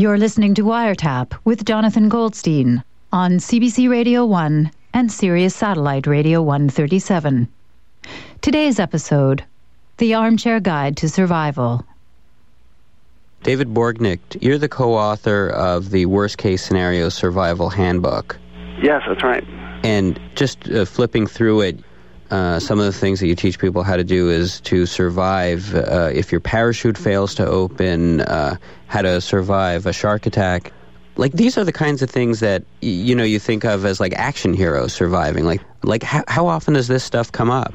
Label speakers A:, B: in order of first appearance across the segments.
A: You're listening to Wiretap with Jonathan Goldstein on CBC Radio 1 and Sirius Satellite Radio 137. Today's episode The Armchair Guide to Survival.
B: David Borgenicht, you're the co author of the Worst Case Scenario Survival Handbook.
C: Yes, that's right.
B: And just uh, flipping through it, uh, some of the things that you teach people how to do is to survive uh, if your parachute fails to open, uh, how to survive a shark attack. Like these are the kinds of things that y- you know you think of as like action heroes surviving. Like like how, how often does this stuff come up?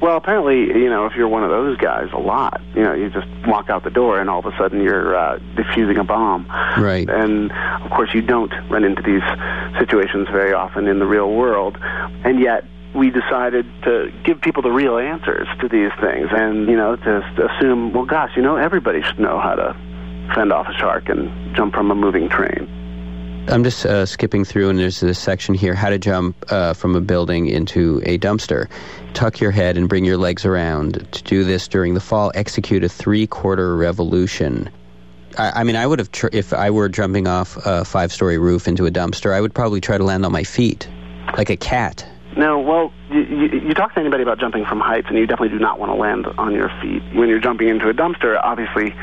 C: Well, apparently, you know, if you're one of those guys, a lot. You know, you just walk out the door and all of a sudden you're uh, defusing a bomb.
B: Right.
C: And of course, you don't run into these situations very often in the real world, and yet we decided to give people the real answers to these things and, you know, to assume, well, gosh, you know, everybody should know how to fend off a shark and jump from a moving train.
B: I'm just uh, skipping through, and there's this section here how to jump uh, from a building into a dumpster. Tuck your head and bring your legs around. To do this during the fall, execute a three quarter revolution. I, I mean, I would have, tr- if I were jumping off a five story roof into a dumpster, I would probably try to land on my feet, like a cat.
C: No, well, you, you, you talk to anybody about jumping from heights, and you definitely do not want to land on your feet. When you're jumping into a dumpster, obviously,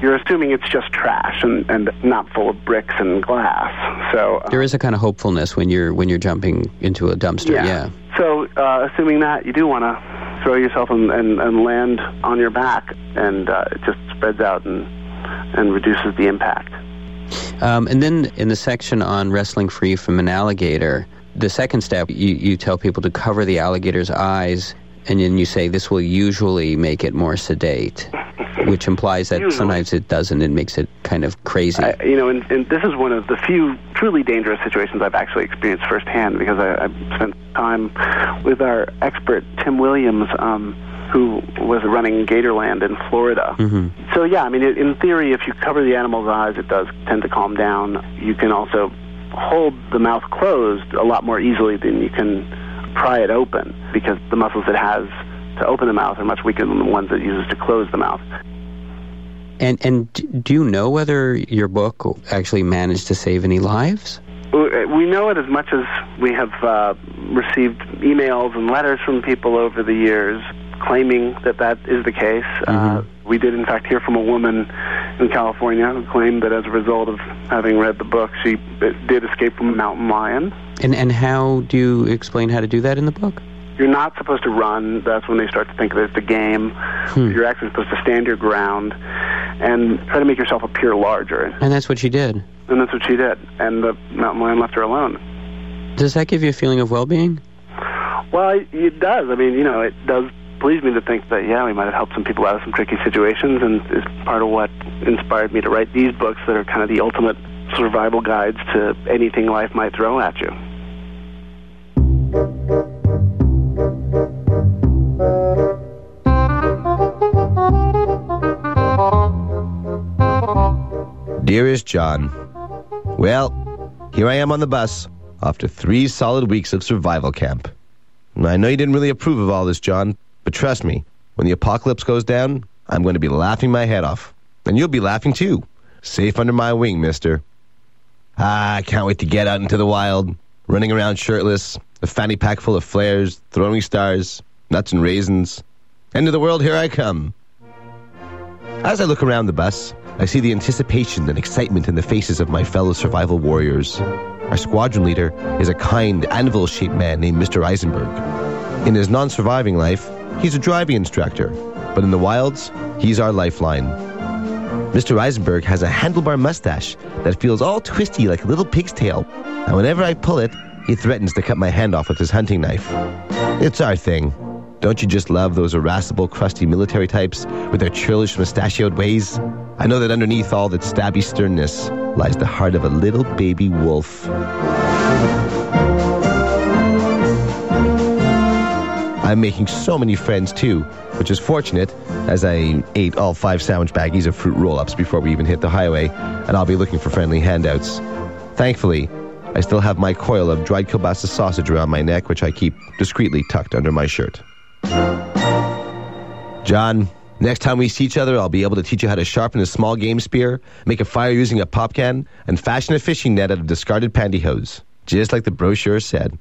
C: you're assuming it's just trash and, and not full of bricks and glass. So uh,
B: There is a kind of hopefulness when you're when you're jumping into a dumpster.
C: yeah.
B: yeah.
C: So uh, assuming that, you do want to throw yourself and, and, and land on your back, and uh, it just spreads out and and reduces the impact.
B: Um, and then in the section on wrestling free from an alligator, the second step, you, you tell people to cover the alligator's eyes, and then you say this will usually make it more sedate, which implies that
C: Usually.
B: sometimes it doesn't. It makes it kind of crazy.
C: I, you know, and, and this is one of the few truly dangerous situations I've actually experienced firsthand because I, I spent time with our expert Tim Williams, um, who was running Gatorland in Florida.
B: hmm
C: So yeah, I mean, in theory, if you cover the animal's eyes, it does tend to calm down. You can also hold the mouth closed a lot more easily than you can pry it open because the muscles it has to open the mouth are much weaker than the ones it uses to close the mouth.
B: And and do you know whether your book actually managed to save any lives?
C: We we know it as much as we have uh, received emails and letters from people over the years claiming that that is the case. Uh, we did, in fact, hear from a woman in California who claimed that as a result of having read the book, she did escape from a mountain lion.
B: And and how do you explain how to do that in the book?
C: You're not supposed to run. That's when they start to think that it's a game.
B: Hmm.
C: You're actually supposed to stand your ground and try to make yourself appear larger.
B: And that's what she did.
C: And that's what she did. And the mountain lion left her alone.
B: Does that give you a feeling of well-being?
C: Well, it does. I mean, you know, it does please me to think that, yeah, we might have helped some people out of some tricky situations and is part of what inspired me to write these books that are kind of the ultimate survival guides to anything life might throw at you.
D: Dearest John, well, here I am on the bus after three solid weeks of survival camp. I know you didn't really approve of all this, John, but trust me, when the apocalypse goes down, I'm going to be laughing my head off. And you'll be laughing too. Safe under my wing, mister. Ah, I can't wait to get out into the wild, running around shirtless, a fanny pack full of flares, throwing stars, nuts and raisins. End of the world, here I come. As I look around the bus, I see the anticipation and excitement in the faces of my fellow survival warriors. Our squadron leader is a kind, anvil shaped man named Mr. Eisenberg. In his non surviving life, he's a driving instructor, but in the wilds, he's our lifeline. Mr. Eisenberg has a handlebar mustache that feels all twisty like a little pig's tail, and whenever I pull it, he threatens to cut my hand off with his hunting knife. It's our thing. Don't you just love those irascible, crusty military types with their churlish, mustachioed ways? I know that underneath all that stabby sternness lies the heart of a little baby wolf. I'm making so many friends too, which is fortunate as I ate all five sandwich baggies of fruit roll ups before we even hit the highway, and I'll be looking for friendly handouts. Thankfully, I still have my coil of dried kielbasa sausage around my neck, which I keep discreetly tucked under my shirt. John, Next time we see each other, I'll be able to teach you how to sharpen a small game spear, make a fire using a pop can, and fashion a fishing net out of discarded pantyhose. Just like the brochure said.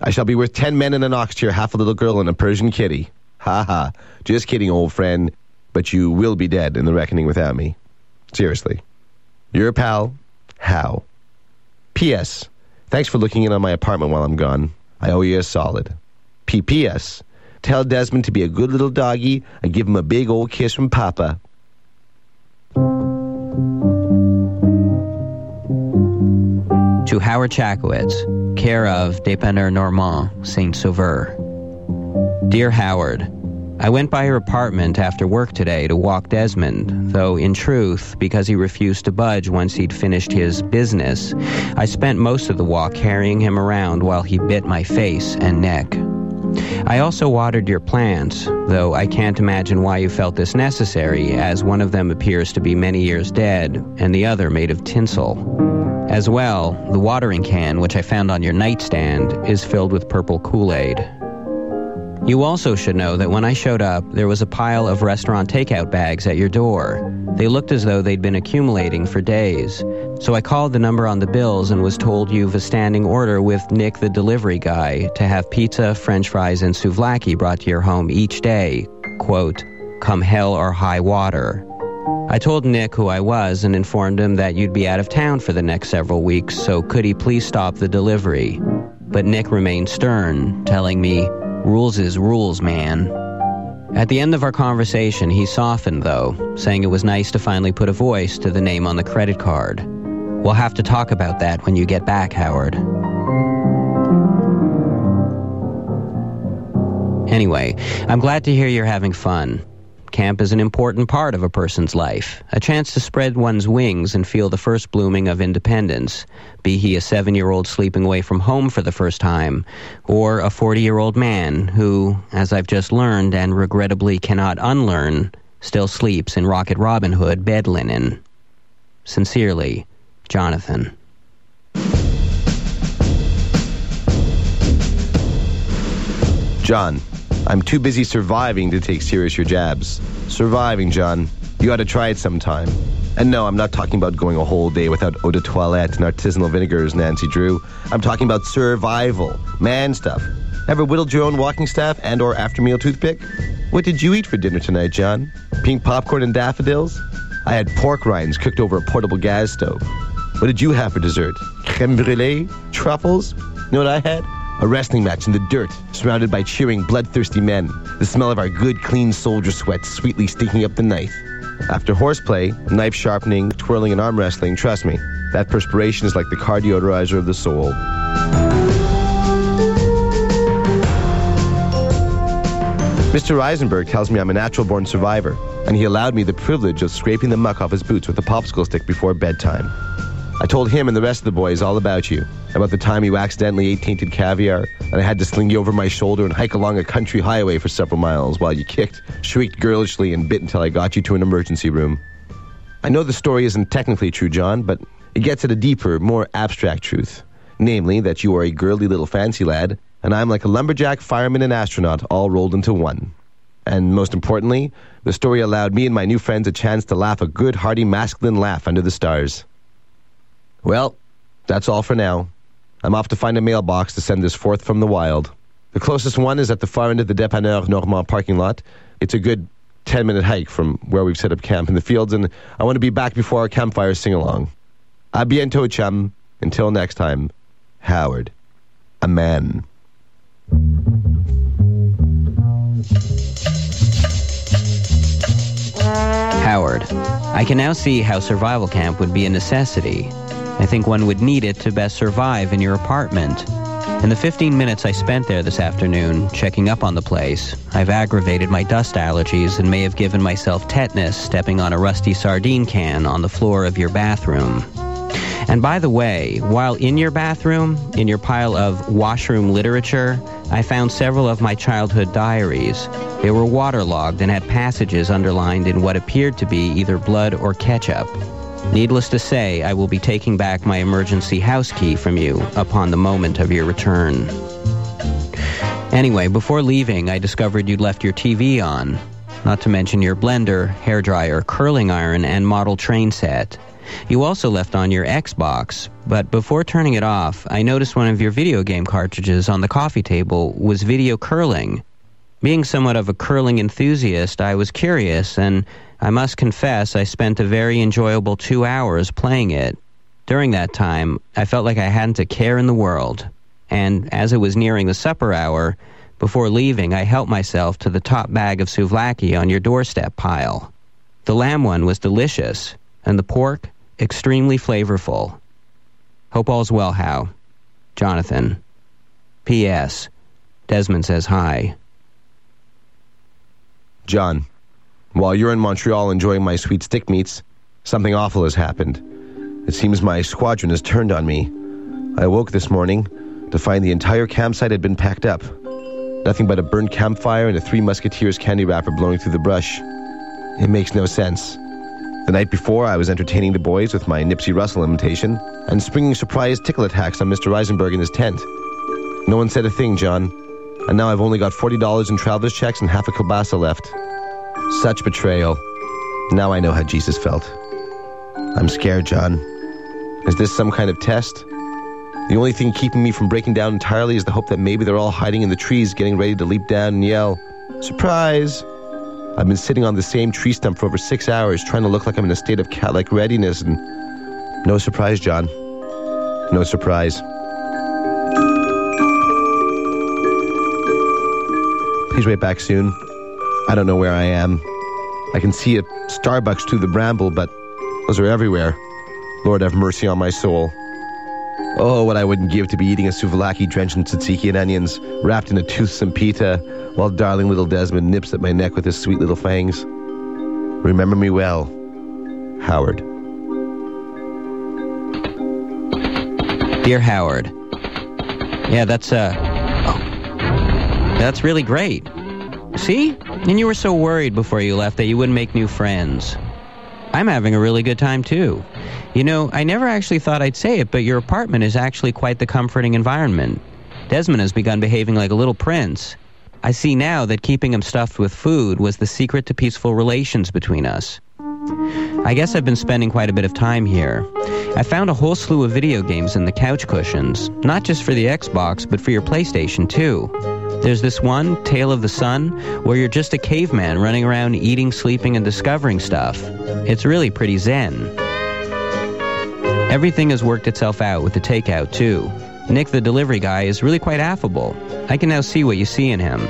D: I shall be worth ten men and an ox to your half a little girl and a Persian kitty. Ha ha. Just kidding, old friend. But you will be dead in the reckoning without me. Seriously. Your pal, How. P.S. Thanks for looking in on my apartment while I'm gone. I owe you a solid. P.P.S. Tell Desmond to be a good little doggy and give him a big old kiss from Papa.
B: To Howard Chackowicz, care of Dépanneur Normand, Saint Sauveur. Dear Howard, I went by your apartment after work today to walk Desmond, though in truth, because he refused to budge once he'd finished his business, I spent most of the walk carrying him around while he bit my face and neck. I also watered your plants, though I can't imagine why you felt this necessary, as one of them appears to be many years dead, and the other made of tinsel. As well, the watering can, which I found on your nightstand, is filled with purple Kool Aid. You also should know that when I showed up, there was a pile of restaurant takeout bags at your door. They looked as though they'd been accumulating for days. So I called the number on the bills and was told you've a standing order with Nick the delivery guy to have pizza, french fries, and souvlaki brought to your home each day. Quote, come hell or high water. I told Nick who I was and informed him that you'd be out of town for the next several weeks, so could he please stop the delivery? But Nick remained stern, telling me, Rules is rules, man. At the end of our conversation, he softened, though, saying it was nice to finally put a voice to the name on the credit card. We'll have to talk about that when you get back, Howard. Anyway, I'm glad to hear you're having fun. Camp is an important part of a person's life, a chance to spread one's wings and feel the first blooming of independence, be he a seven year old sleeping away from home for the first time, or a 40 year old man who, as I've just learned and regrettably cannot unlearn, still sleeps in Rocket Robin Hood bed linen. Sincerely, Jonathan.
D: John, I'm too busy surviving to take serious your jabs. Surviving, John. You ought to try it sometime. And no, I'm not talking about going a whole day without eau de toilette and artisanal vinegars, Nancy Drew. I'm talking about survival, man stuff. Ever whittled your own walking staff and or after meal toothpick? What did you eat for dinner tonight, John? Pink popcorn and daffodils? I had pork rinds cooked over a portable gas stove. What did you have for dessert? Creme brulee? Truffles? You know what I had? A wrestling match in the dirt, surrounded by cheering, bloodthirsty men. The smell of our good, clean soldier sweat sweetly stinking up the night. After horseplay, knife sharpening, twirling, and arm wrestling, trust me, that perspiration is like the car deodorizer of the soul. Mr. Eisenberg tells me I'm a natural born survivor, and he allowed me the privilege of scraping the muck off his boots with a popsicle stick before bedtime. I told him and the rest of the boys all about you, about the time you accidentally ate tainted caviar, and I had to sling you over my shoulder and hike along a country highway for several miles while you kicked, shrieked girlishly, and bit until I got you to an emergency room. I know the story isn't technically true, John, but it gets at a deeper, more abstract truth. Namely, that you are a girly little fancy lad, and I'm like a lumberjack, fireman, and astronaut all rolled into one. And most importantly, the story allowed me and my new friends a chance to laugh a good, hearty, masculine laugh under the stars. Well, that's all for now. I'm off to find a mailbox to send this forth from the wild. The closest one is at the far end of the Dépanneur Normand parking lot. It's a good 10 minute hike from where we've set up camp in the fields, and I want to be back before our campfire sing along. A bientôt, chum. Until next time, Howard. A man.
B: Howard, I can now see how survival camp would be a necessity. I think one would need it to best survive in your apartment. In the 15 minutes I spent there this afternoon, checking up on the place, I've aggravated my dust allergies and may have given myself tetanus stepping on a rusty sardine can on the floor of your bathroom. And by the way, while in your bathroom, in your pile of washroom literature, I found several of my childhood diaries. They were waterlogged and had passages underlined in what appeared to be either blood or ketchup. Needless to say, I will be taking back my emergency house key from you upon the moment of your return. Anyway, before leaving, I discovered you'd left your TV on. not to mention your blender, hairdryer, curling iron, and model train set. You also left on your Xbox, but before turning it off, I noticed one of your video game cartridges on the coffee table was video curling. Being somewhat of a curling enthusiast, I was curious, and I must confess I spent a very enjoyable two hours playing it. During that time, I felt like I hadn't a care in the world. And as it was nearing the supper hour, before leaving, I helped myself to the top bag of souvlaki on your doorstep pile. The lamb one was delicious, and the pork extremely flavorful. Hope all's well, Hal. Jonathan. P.S. Desmond says hi.
D: John, while you're in Montreal enjoying my sweet stick meats, something awful has happened. It seems my squadron has turned on me. I awoke this morning to find the entire campsite had been packed up. Nothing but a burnt campfire and a Three Musketeers candy wrapper blowing through the brush. It makes no sense. The night before, I was entertaining the boys with my Nipsey Russell imitation and springing surprise tickle attacks on Mr. Eisenberg in his tent. No one said a thing, John. And now I've only got $40 in traveler's checks and half a kielbasa left. Such betrayal. Now I know how Jesus felt. I'm scared, John. Is this some kind of test? The only thing keeping me from breaking down entirely is the hope that maybe they're all hiding in the trees, getting ready to leap down and yell, Surprise! I've been sitting on the same tree stump for over six hours, trying to look like I'm in a state of cat like readiness, and no surprise, John. No surprise. Please wait back soon. I don't know where I am. I can see a Starbucks through the bramble, but those are everywhere. Lord have mercy on my soul. Oh, what I wouldn't give to be eating a souvlaki drenched in tzatziki and onions, wrapped in a toothsome pita, while darling little Desmond nips at my neck with his sweet little fangs. Remember me well, Howard.
B: Dear Howard. Yeah, that's, uh, that's really great. See? And you were so worried before you left that you wouldn't make new friends. I'm having a really good time too. You know, I never actually thought I'd say it, but your apartment is actually quite the comforting environment. Desmond has begun behaving like a little prince. I see now that keeping him stuffed with food was the secret to peaceful relations between us. I guess I've been spending quite a bit of time here. I found a whole slew of video games in the couch cushions, not just for the Xbox, but for your PlayStation too. There's this one, Tail of the Sun, where you're just a caveman running around eating, sleeping, and discovering stuff. It's really pretty zen. Everything has worked itself out with the takeout, too. Nick, the delivery guy, is really quite affable. I can now see what you see in him.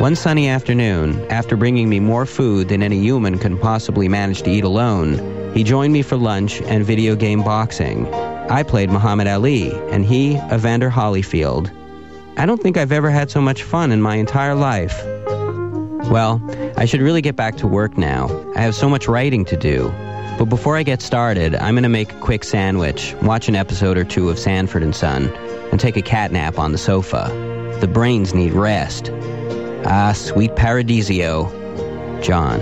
B: One sunny afternoon, after bringing me more food than any human can possibly manage to eat alone, he joined me for lunch and video game boxing. I played Muhammad Ali, and he, Evander Holyfield. I don't think I've ever had so much fun in my entire life. Well, I should really get back to work now. I have so much writing to do. But before I get started, I'm going to make a quick sandwich, watch an episode or two of Sanford and Son, and take a cat nap on the sofa. The brains need rest. Ah, sweet paradisio. John.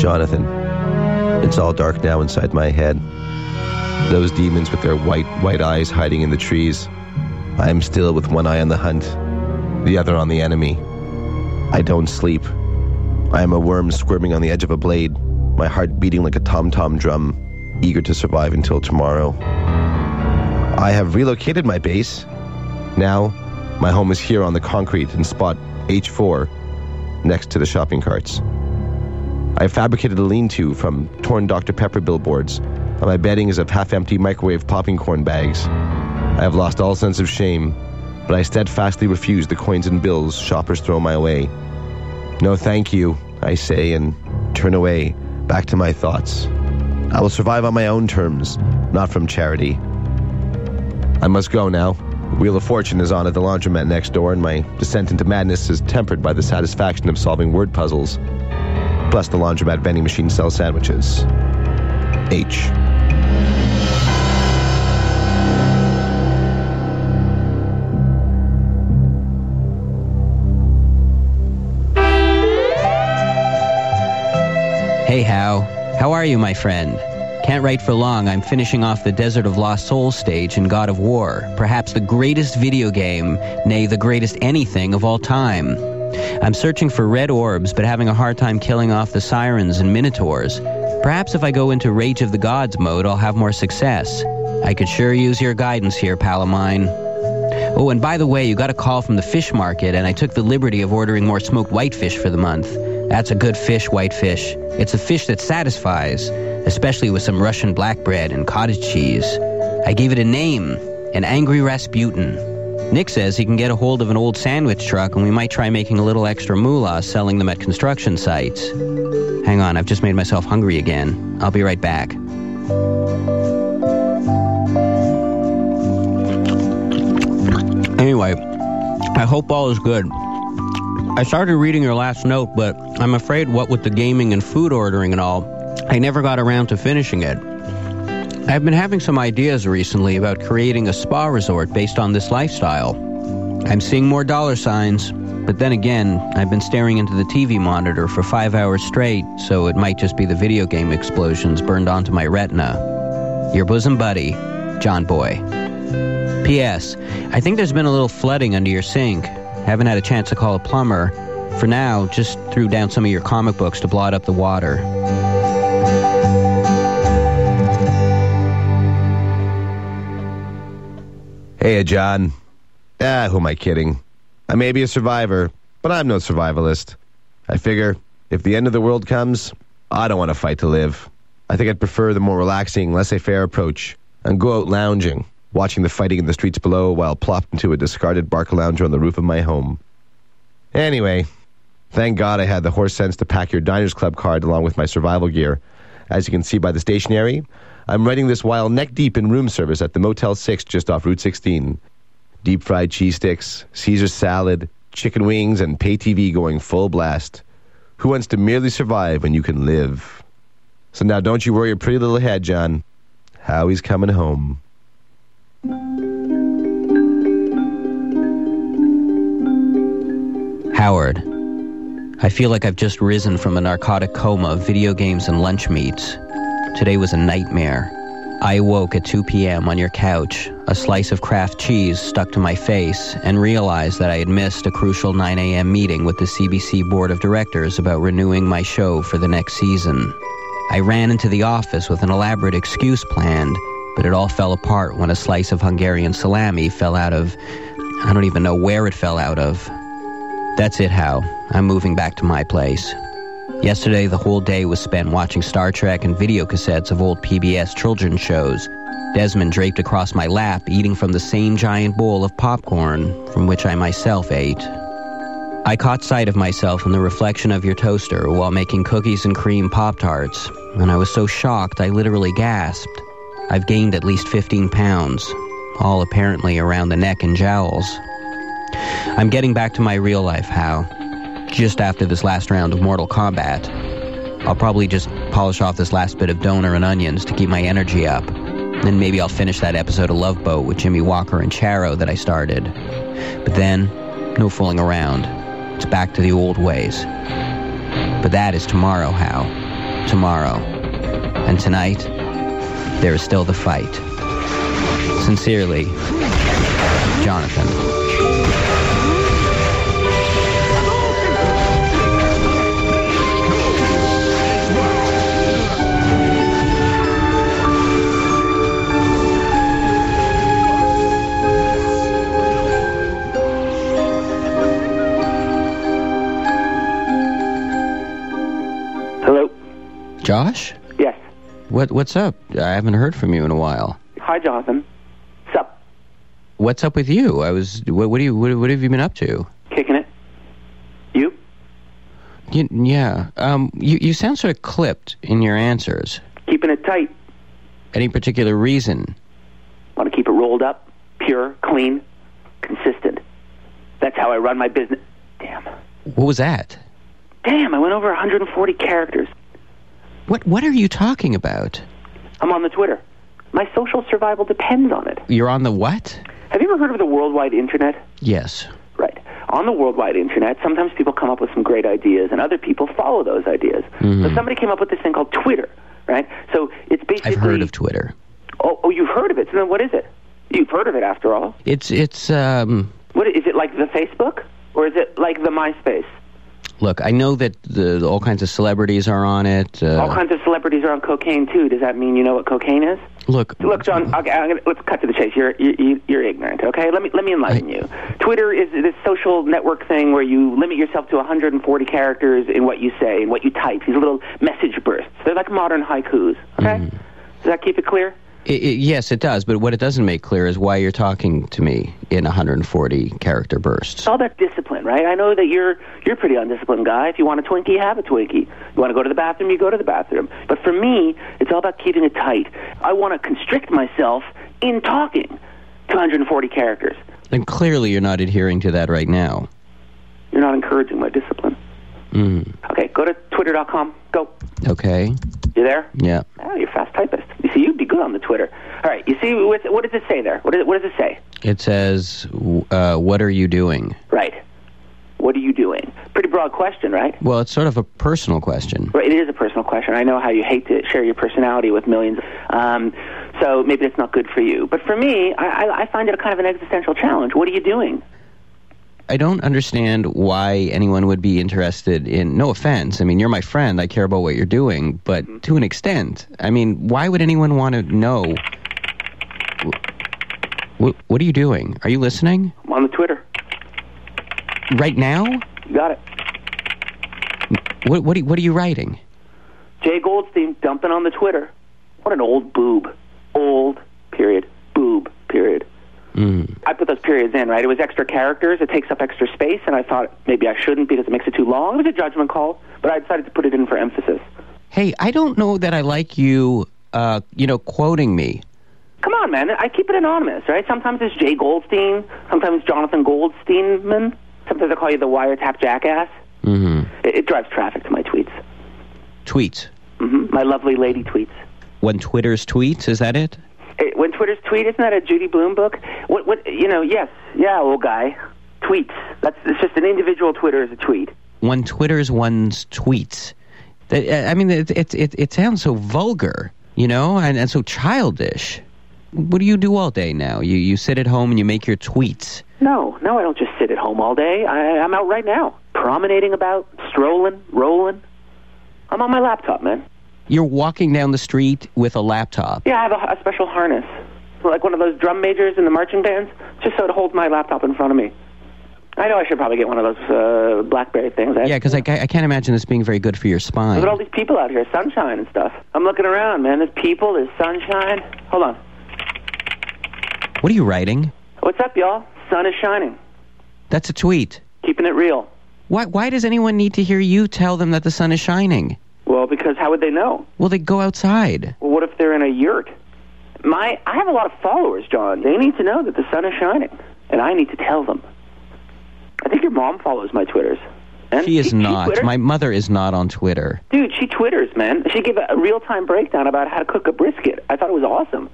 D: Jonathan, it's all dark now inside my head. Those demons with their white, white eyes hiding in the trees. I am still with one eye on the hunt, the other on the enemy. I don't sleep. I am a worm squirming on the edge of a blade, my heart beating like a tom tom drum, eager to survive until tomorrow. I have relocated my base. Now, my home is here on the concrete in spot H4, next to the shopping carts. I fabricated a lean to from torn Dr. Pepper billboards, and my bedding is of half empty microwave popping corn bags. I have lost all sense of shame, but I steadfastly refuse the coins and bills shoppers throw my way. No, thank you, I say, and turn away, back to my thoughts. I will survive on my own terms, not from charity. I must go now. Wheel of Fortune is on at the laundromat next door, and my descent into madness is tempered by the satisfaction of solving word puzzles. Plus, the laundromat vending machine sells sandwiches. H.
B: Hey, Hal. How are you, my friend? Can't write for long. I'm finishing off the Desert of Lost Souls stage in God of War, perhaps the greatest video game, nay, the greatest anything of all time. I'm searching for red orbs, but having a hard time killing off the sirens and minotaurs. Perhaps if I go into Rage of the Gods mode, I'll have more success. I could sure use your guidance here, pal of mine. Oh, and by the way, you got a call from the fish market, and I took the liberty of ordering more smoked whitefish for the month. That's a good fish, whitefish. It's a fish that satisfies, especially with some Russian black bread and cottage cheese. I gave it a name, an Angry Rasputin. Nick says he can get a hold of an old sandwich truck and we might try making a little extra moolah selling them at construction sites. Hang on, I've just made myself hungry again. I'll be right back. Anyway, I hope all is good. I started reading your last note, but I'm afraid what with the gaming and food ordering and all, I never got around to finishing it. I've been having some ideas recently about creating a spa resort based on this lifestyle. I'm seeing more dollar signs, but then again, I've been staring into the TV monitor for five hours straight, so it might just be the video game explosions burned onto my retina. Your bosom buddy, John Boy. P.S. I think there's been a little flooding under your sink. Haven't had a chance to call a plumber. For now, just threw down some of your comic books to blot up the water.
D: Hey, John. Ah, who am I kidding? I may be a survivor, but I'm no survivalist. I figure if the end of the world comes, I don't want to fight to live. I think I'd prefer the more relaxing, laissez faire approach and go out lounging, watching the fighting in the streets below while plopped into a discarded Barcalounger on the roof of my home. Anyway, thank God I had the horse sense to pack your Diners Club card along with my survival gear. As you can see by the stationery, I'm writing this while neck deep in room service at the Motel 6 just off Route 16. Deep fried cheese sticks, Caesar salad, chicken wings, and pay TV going full blast. Who wants to merely survive when you can live? So now don't you worry your pretty little head, John. Howie's coming home.
B: Howard. I feel like I've just risen from a narcotic coma of video games and lunch meats. Today was a nightmare. I awoke at 2 p.m. on your couch, a slice of Kraft cheese stuck to my face, and realized that I had missed a crucial 9 a.m. meeting with the CBC Board of Directors about renewing my show for the next season. I ran into the office with an elaborate excuse planned, but it all fell apart when a slice of Hungarian salami fell out of. I don't even know where it fell out of. That's it, Hal. I'm moving back to my place. Yesterday, the whole day was spent watching Star Trek and video cassettes of old PBS children's shows. Desmond draped across my lap, eating from the same giant bowl of popcorn from which I myself ate. I caught sight of myself in the reflection of your toaster while making cookies and cream Pop Tarts, and I was so shocked I literally gasped. I've gained at least 15 pounds, all apparently around the neck and jowls. I'm getting back to my real life, How just after this last round of Mortal Kombat. I'll probably just polish off this last bit of donor and onions to keep my energy up. Then maybe I'll finish that episode of Love Boat with Jimmie Walker and Charo that I started. But then, no fooling around. It's back to the old ways. But that is tomorrow, How. Tomorrow. And tonight, there is still the fight. Sincerely, Jonathan. Josh?
E: Yes.
B: What What's up? I haven't heard from you in a while.
E: Hi, Jonathan. What's up?
B: What's up with you? I was. What, what do you? What, what have you been up to?
E: Kicking it. You?
B: you yeah. Um. You You sound sort of clipped in your answers.
E: Keeping it tight.
B: Any particular reason?
E: Want to keep it rolled up, pure, clean, consistent. That's how I run my business. Damn.
B: What was that?
E: Damn, I went over 140 characters.
B: What What are you talking about?
E: I'm on the Twitter. My social survival depends on it.
B: You're on the what?
E: Have you ever heard of the worldwide internet?
B: Yes.
E: Right. On the worldwide internet, sometimes people come up with some great ideas, and other people follow those ideas.
B: Mhm.
E: So somebody came up with this thing called Twitter. right? So it's basically.
B: I've heard of Twitter.
E: Oh, oh, you've heard of it. So then what is it? You've heard of it after all.
B: It's it's um
E: What is it like the Facebook or is it like the MySpace?
B: Look, I know that the, all kinds of celebrities are on it. Uh,
E: All kinds of celebrities are on cocaine too. Does that mean you know what cocaine is?
B: look,
E: Look, John. Okay, I'm gonna, let's cut to the chase. You're you, you're ignorant. Okay, let me let me enlighten you. Twitter is this social network thing where you limit yourself to 140 characters in what you say and what you type. These little message bursts. They're like modern haikus. Okay,
B: Mm-hmm.
E: does that keep it clear?
B: I- I- yes, it does. But what it doesn't make clear is why you're talking to me in 140 character bursts.
E: It's all about discipline, right? I know that you're you're a pretty undisciplined guy. If you want a Twinkie, have a Twinkie. You want to go to the bathroom, you go to the bathroom. But for me, it's all about keeping it tight. I want to constrict myself in talking to 140 characters.
B: And clearly, you're not adhering to that right now.
E: You're not encouraging my discipline.
B: Mm.
E: Okay, go to twitter.com. Go.
B: Okay.
E: You there?
B: Yeah.
E: Oh, you're a fast typist. You see, you'd be good on the Twitter. All right. You see, what, what does it say there? What, is, what does it say?
B: It says, uh, "What are you doing?"
E: Right. What are you doing? Pretty broad question, right?
B: Well, it's sort of a personal question.
E: Right, It is a personal question. I know how you hate to share your personality with millions. Um, so maybe it's not good for you. But for me, I, I, I find it a kind of an existential challenge. What are you doing?
B: I don't understand why anyone would be interested in. No offense. I mean, you're my friend. I care about what you're doing, but mm-hmm. to an extent. I mean, why would anyone want to know? What, what are you doing? Are you listening
E: I'm on the Twitter.
B: right now?
E: Got it.
B: What what are, what are you writing?
E: Jay Goldstein dumping on the Twitter. What an old boob. Old, period. Boob, period.
B: Mm.
E: I put those periods in, right? It was extra characters. It takes up extra space, and I thought maybe I shouldn't because it makes it too long. It was a judgment call, but I decided to put it in for emphasis.
B: Hey, I don't know that I like you. Uh, you know, quoting me.
E: Come on, man. I keep it anonymous, right? Sometimes it's Jay Goldstein. Sometiin Jonathan Goldsteinman. Sometimes I call you the wiretap jackass.
B: hmm
E: It, it drives traffic to my tweets.
B: Tweets.
E: hmm My lovely lady tweets.
B: When Twitter's tweets, is that it?
E: Hey, when Twitter's tweet, isn't that a Judy Blume book? What? What? You know? Yes. Yeah, old guy. Tweets. That's it's just an individual Twitter is a tweet.
B: When Twitter's one's tweets. I mean, it, it, it, it sounds so vulgar, you know, and, and so childish. What do you do all day now? You, you sit at home and you make your tweets.
E: No, no, I don't just sit at home all day. I, I'm out right now, promenading about, strolling, rolling. I'm on my laptop, man.
B: You're walking down the street with a laptop.
E: Yeah, I have a, a special harness, like one of those drum majors in the marching bands, just so it holds my laptop in front of me. I know I should probably get one of those uh, BlackBerry things. I,
B: Yeah, because I, I can't imagine this being very good for your spine.
E: Look at all these people out here, sunshine and stuff. I'm looking around, man. There's people, there's sunshine. Hold on.
B: What are you writing?
E: What's up, y'all? Sun is shining.
B: That's a tweet.
E: Keeping it real.
B: Why, why does anyone need to hear you tell them that the sun is shining?
E: Well, because how would they know?
B: Well, they go outside.
E: Well, what if they're in a yurt? My, I have a lot of followers, John. They need to know that the sun is shining, and I need to tell them. I think your mom follows my Twitters. And
B: She is not.
E: Twitters.
B: My mother is not on Twitter.
E: Dude, she Twitters, man. She gave a real time breakdown about how to cook a brisket. I thought it was awesome.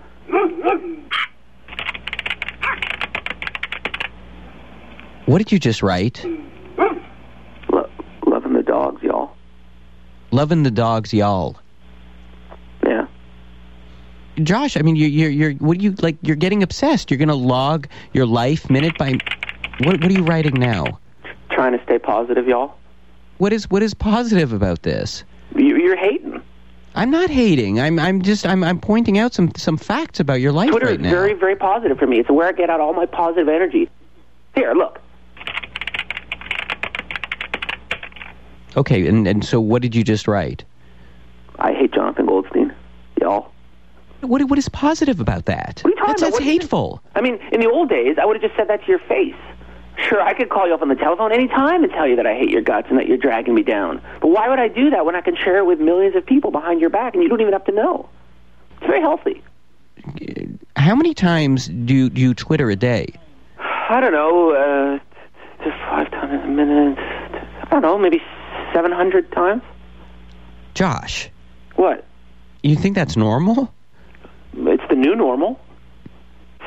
B: What did you just write?
E: Lo- loving the dogs, y'all.
B: Loving the dogs, y'all.
E: Yeah.
B: Josh, I mean, you, you're, you're, what do you like? You're getting obsessed. You're going to log your life minute by. What, what are you writing now?
E: Trying to stay positive, y'all.
B: What is, what is positive about this?
E: You, you're hating.
B: I'm not hating. I'm, I'm just, I'm, I'm pointing out some, some facts about your life
E: Twitter
B: right
E: is
B: now.
E: very, very positive for me. It's where I get out all my positive energy. Here, look.
B: Okay, and, and so what did you just write?
E: I hate Jonathan Goldstein, y'all.
B: What, what is positive about that?
E: What are you talking
B: that's,
E: about?
B: that's
E: you-
B: hateful.
E: I mean, in the old days, I would have just said that to your face. Sure, I could call you up on the telephone any time and tell you that I hate your guts and that you're dragging me down. But why would I do that when I can share it with millions of people behind your back and you don't even have to know? It's very healthy.
B: How many times do, do you Twitter a day?
E: I don't know, uh, just five times a minute. I don't know, maybe 700 times?
B: Josh,
E: What?
B: you think that's normal?
E: It's the new normal.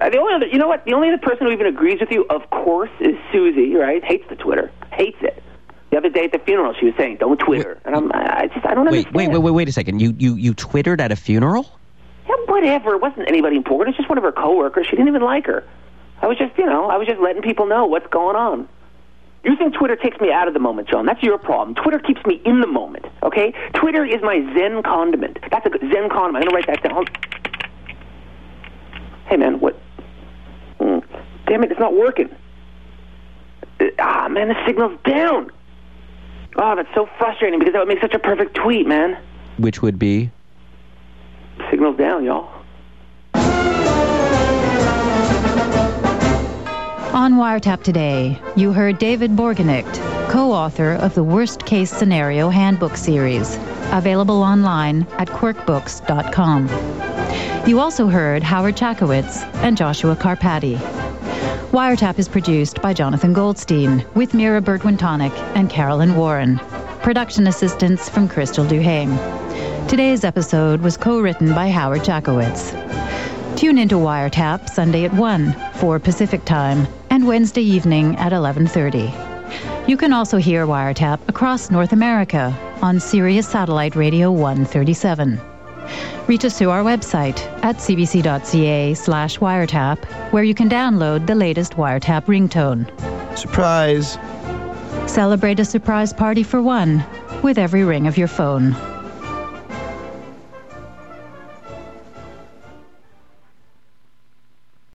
E: The only other, you know what? The only other person who even agrees with you, of course, is Susie. Right? Hates the Twitter, hates it. The other day at the funeral, she was saying, "Don't Twitter," and I'm, I just, I don't
B: Wait,
E: understand.
B: wait, wait, wait, wait a second. You you you twittered at a funeral?
E: Yeah, whatever. It wasn't anybody important. It's just one of her coworkers. She didn't even like her. I was just, you know, I was just letting people know what's going on. You think Twitter takes me out of the moment, John? That's your problem. Twitter keeps me in the moment. Okay? Twitter is my Zen condiment. That's a Zen condiment. I'm gonna write that down. Hey, man, what? Mm, damn it, it's not working. Uh, Ah, man, the signal's down. Oh, that's so frustrating because that would make such a perfect tweet, man.
B: Which would be
E: Signal's down, y'all.
A: On Wiretap today, you heard David Borgenicht, co author of the Worst Case Scenario Handbook series, available online at quirkbooks.com. You also heard Howard Chackowicz and Joshua Carpati. Wiretap is produced by Jonathan Goldstein with Mira Burt-Wintonick and Carolyn Warren. Production assistance from Crystal Duhame. Today's episode was co-written by Howard Chackowicz. Tune into Wiretap Sunday at 1, 4 Pacific Time, and Wednesday evening at 11:30. You can also hear Wiretap across North America on Sirius Satellite Radio 137. Reach us through our website at cbc.ca slash wiretap, where you can download the latest Wiretap ringtone.
D: Surprise!
A: Celebrate a surprise party for one with every ring of your phone.